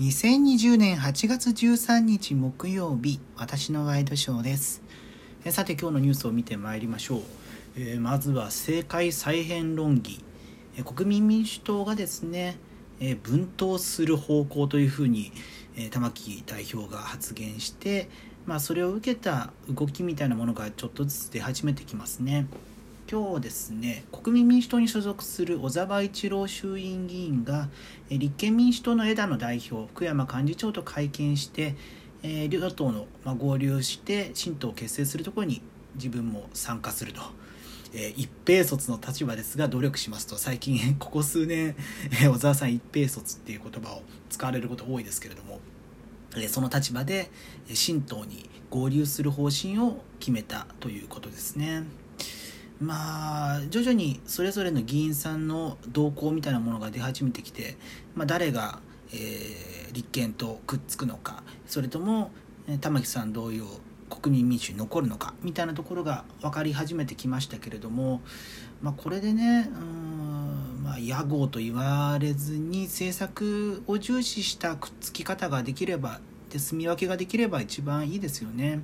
2020年8月13日木曜日私のワイドショーです。えさて今日のニュースを見てまいりましょう、えーまずは政界再編論議。え国民民主党がですねえー分党する方向というふうに、え玉木代表が発言して、まあ、それを受けた動きみたいなものがちょっとずつ出始めてきますね。今日ですね国民民主党に所属する小沢一郎衆院議員が立憲民主党の枝野代表福山幹事長と会見して、両党の、合流して新党を結成するところに自分も参加すると。え一平卒の立場ですが努力しますと最近 ここ数年、え小沢さん一平卒っていう言葉を使われること多いですけれども、えその立場で新党に合流する方針を決めたということですね。まあ徐々にそれぞれの議員さんの動向みたいなものが出始めてきて、まあ、誰が、えー立憲とくっつくのかそれとも玉木さん同様国民民主に残るのかみたいなところが分かり始めてきましたけれども、まあ、これでねうん、まあ、屋号と言われずに政策を重視したくっつき方ができればで住み分けができれば一番いいですよね。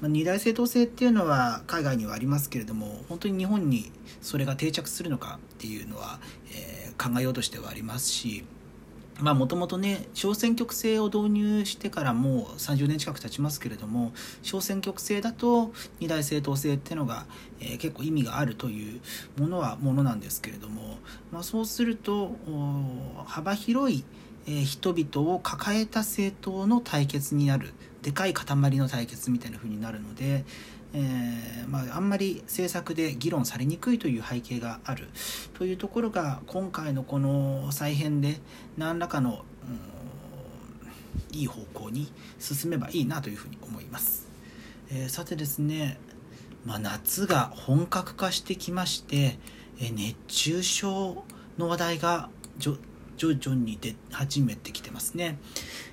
まあ二大政党制っていうのは海外にはありますけれども本当に日本にそれが定着するのかっていうのは、えー考えようとしてはありますしまあもともとね小選挙区制を導入してからもう30年近く経ちますけれども小選挙区制だと二大政党制っていうのが、えー結構意味があるというものはものなんですけれども、まあ、そうすると幅広い、えー人々を抱えた政党の対決になるでかい塊の対決みたいな風になるので、えーまあ、あんまり政策で議論されにくいという背景があるというところが今回のこの再編で何らかの、うんいい方向に進めばいいなというふうに思います。えーさてですね、まあ、夏が本格化してきまして、えー熱中症の話題が徐々に出始めてきてますね。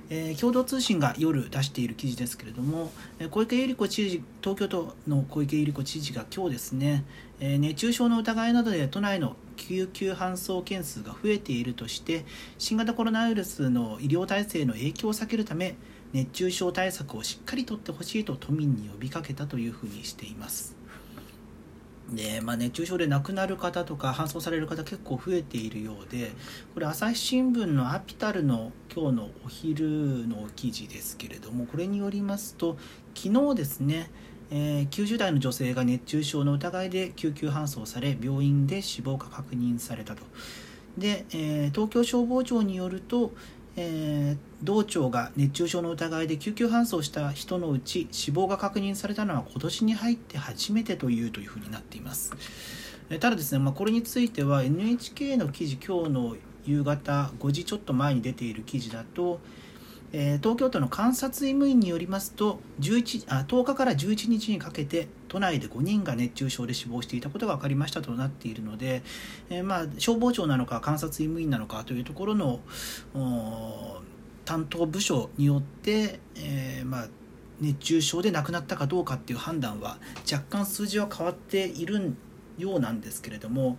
えー共同通信が夜出している記事ですけれども、え小池百合子知事東京都の小池百合子知事が今日ですね、えー熱中症の疑いなどで都内の救急搬送件数が増えているとして新型コロナウイルスの医療体制の影響を避けるため熱中症対策をしっかりとってほしいと都民に呼びかけたというふうにしています。でまあ、熱中症で亡くなる方とか搬送される方結構増えているようでこれ朝日新聞のアピタルの今日のお昼の記事ですけれどもこれによりますと昨日ですね、えー90代の女性が熱中症の疑いで救急搬送され病院で死亡が確認されたと。で、えー東京消防庁によると、えー道庁が熱中症の疑いで救急搬送した人のうち死亡が確認されたのは今年に入って初めてというというふうになっています。えただですね、まあ、これについては NHK の記事今日の夕方5時ちょっと前に出ている記事だと、えー東京都の監察医務院によりますと11あ10日から11日にかけて都内で5人が熱中症で死亡していたことが分かりましたとなっているので、えーまあ、消防庁なのか監察医務院なのかというところの担当部署によって、えーまあ、熱中症で亡くなったかどうかっていう判断は若干数字は変わっているんようなんですけれども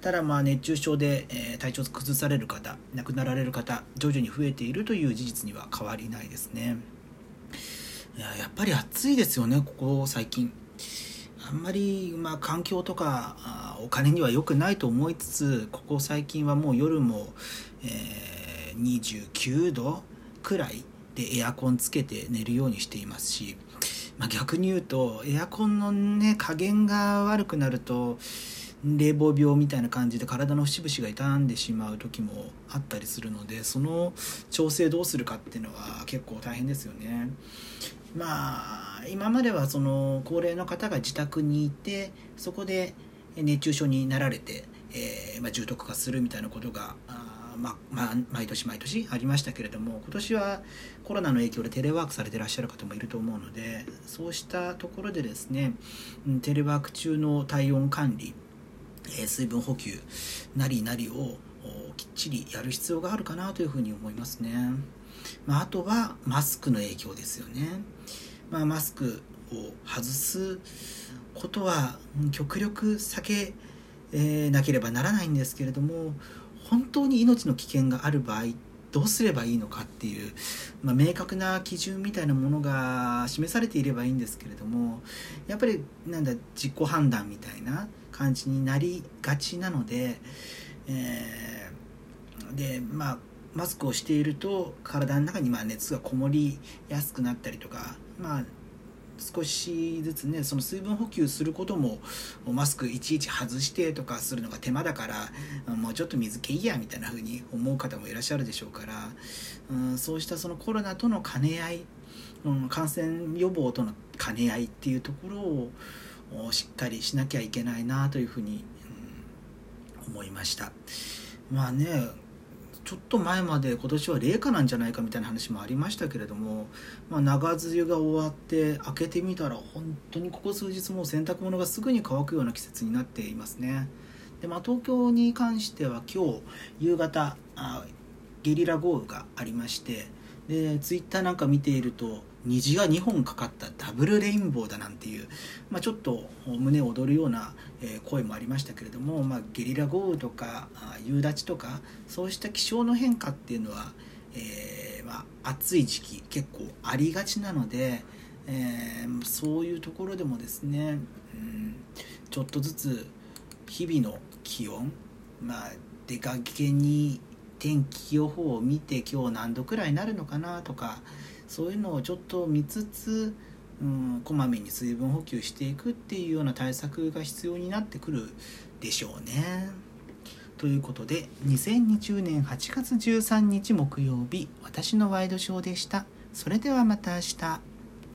ただまあ熱中症で、え体調崩される方亡くなられる方徐々に増えているという事実には変わりないですね。いややっぱり暑いですよねここ最近。あんまり、まあ、環境とかお金には良くないと思いつつここ最近はもう夜も、えー29度くらいでエアコンつけて寝るようにしていますし、まあ、逆に言うとエアコンのね加減が悪くなると冷房病みたいな感じで体の節々が傷んでしまう時もあったりするのでその調整どうするかっていうのは結構大変ですよね。まあ今まではその高齢の方が自宅にいてそこで熱中症になられて、えーまあ、重篤化するみたいなことがままあ、毎年毎年ありましたけれども今年はコロナの影響でテレワークされてらっしゃる方もいると思うのでそうしたところでですねテレワーク中の体温管理、え水分補給なりなりをきっちりやる必要があるかなというふうに思いますね。まあ、あとはマスクの影響ですよね。まあ、マスクを外すことは極力避けなければならないんですけれども本当に命の危険がある場合どうすればいいのかっていう、まあ、明確な基準みたいなものが示されていればいいんですけれどもやっぱりなんだ自己判断みたいな感じになりがちなので、えー、でまあマスクをしていると体の中にま熱がこもりやすくなったりとかまあ少しずつねその水分補給することもマスクいちいち外してとかするのが手間だからもうちょっと水気いいやみたいな風に思う方もいらっしゃるでしょうから、うん、そうしたそのコロナとの兼ね合い、うん、感染予防との兼ね合いっていうところをしっかりしなきゃいけないなというふうに、うん、思いました。まあねちょっと前まで今年は冷夏なんじゃないかみたいな話もありましたけれども、まあ、長梅雨が終わって開けてみたら本当にここ数日もう洗濯物がすぐに乾くような季節になっていますね。で、まあ、東京に関しては今日夕方あゲリラ豪雨がありましてでツイッターなんか見ていると虹が2本かかったダブルレインボーだなんていう、まあ、ちょっと胸躍るような声もありましたけれども、まあ、ゲリラ豪雨とか夕立とかそうした気象の変化っていうのは、えー、まあ、暑い時期結構ありがちなので、えー、そういうところでもですね、うん、ちょっとずつ日々の気温、まあ、出かけに天気予報を見て今日何度くらいになるのかなとかそういうのをちょっと見つつ、うん、こまめに水分補給していくっていうような対策が必要になってくるでしょうね。ということで2020年8月13日木曜日私のワイドショーでした。それではまた明日。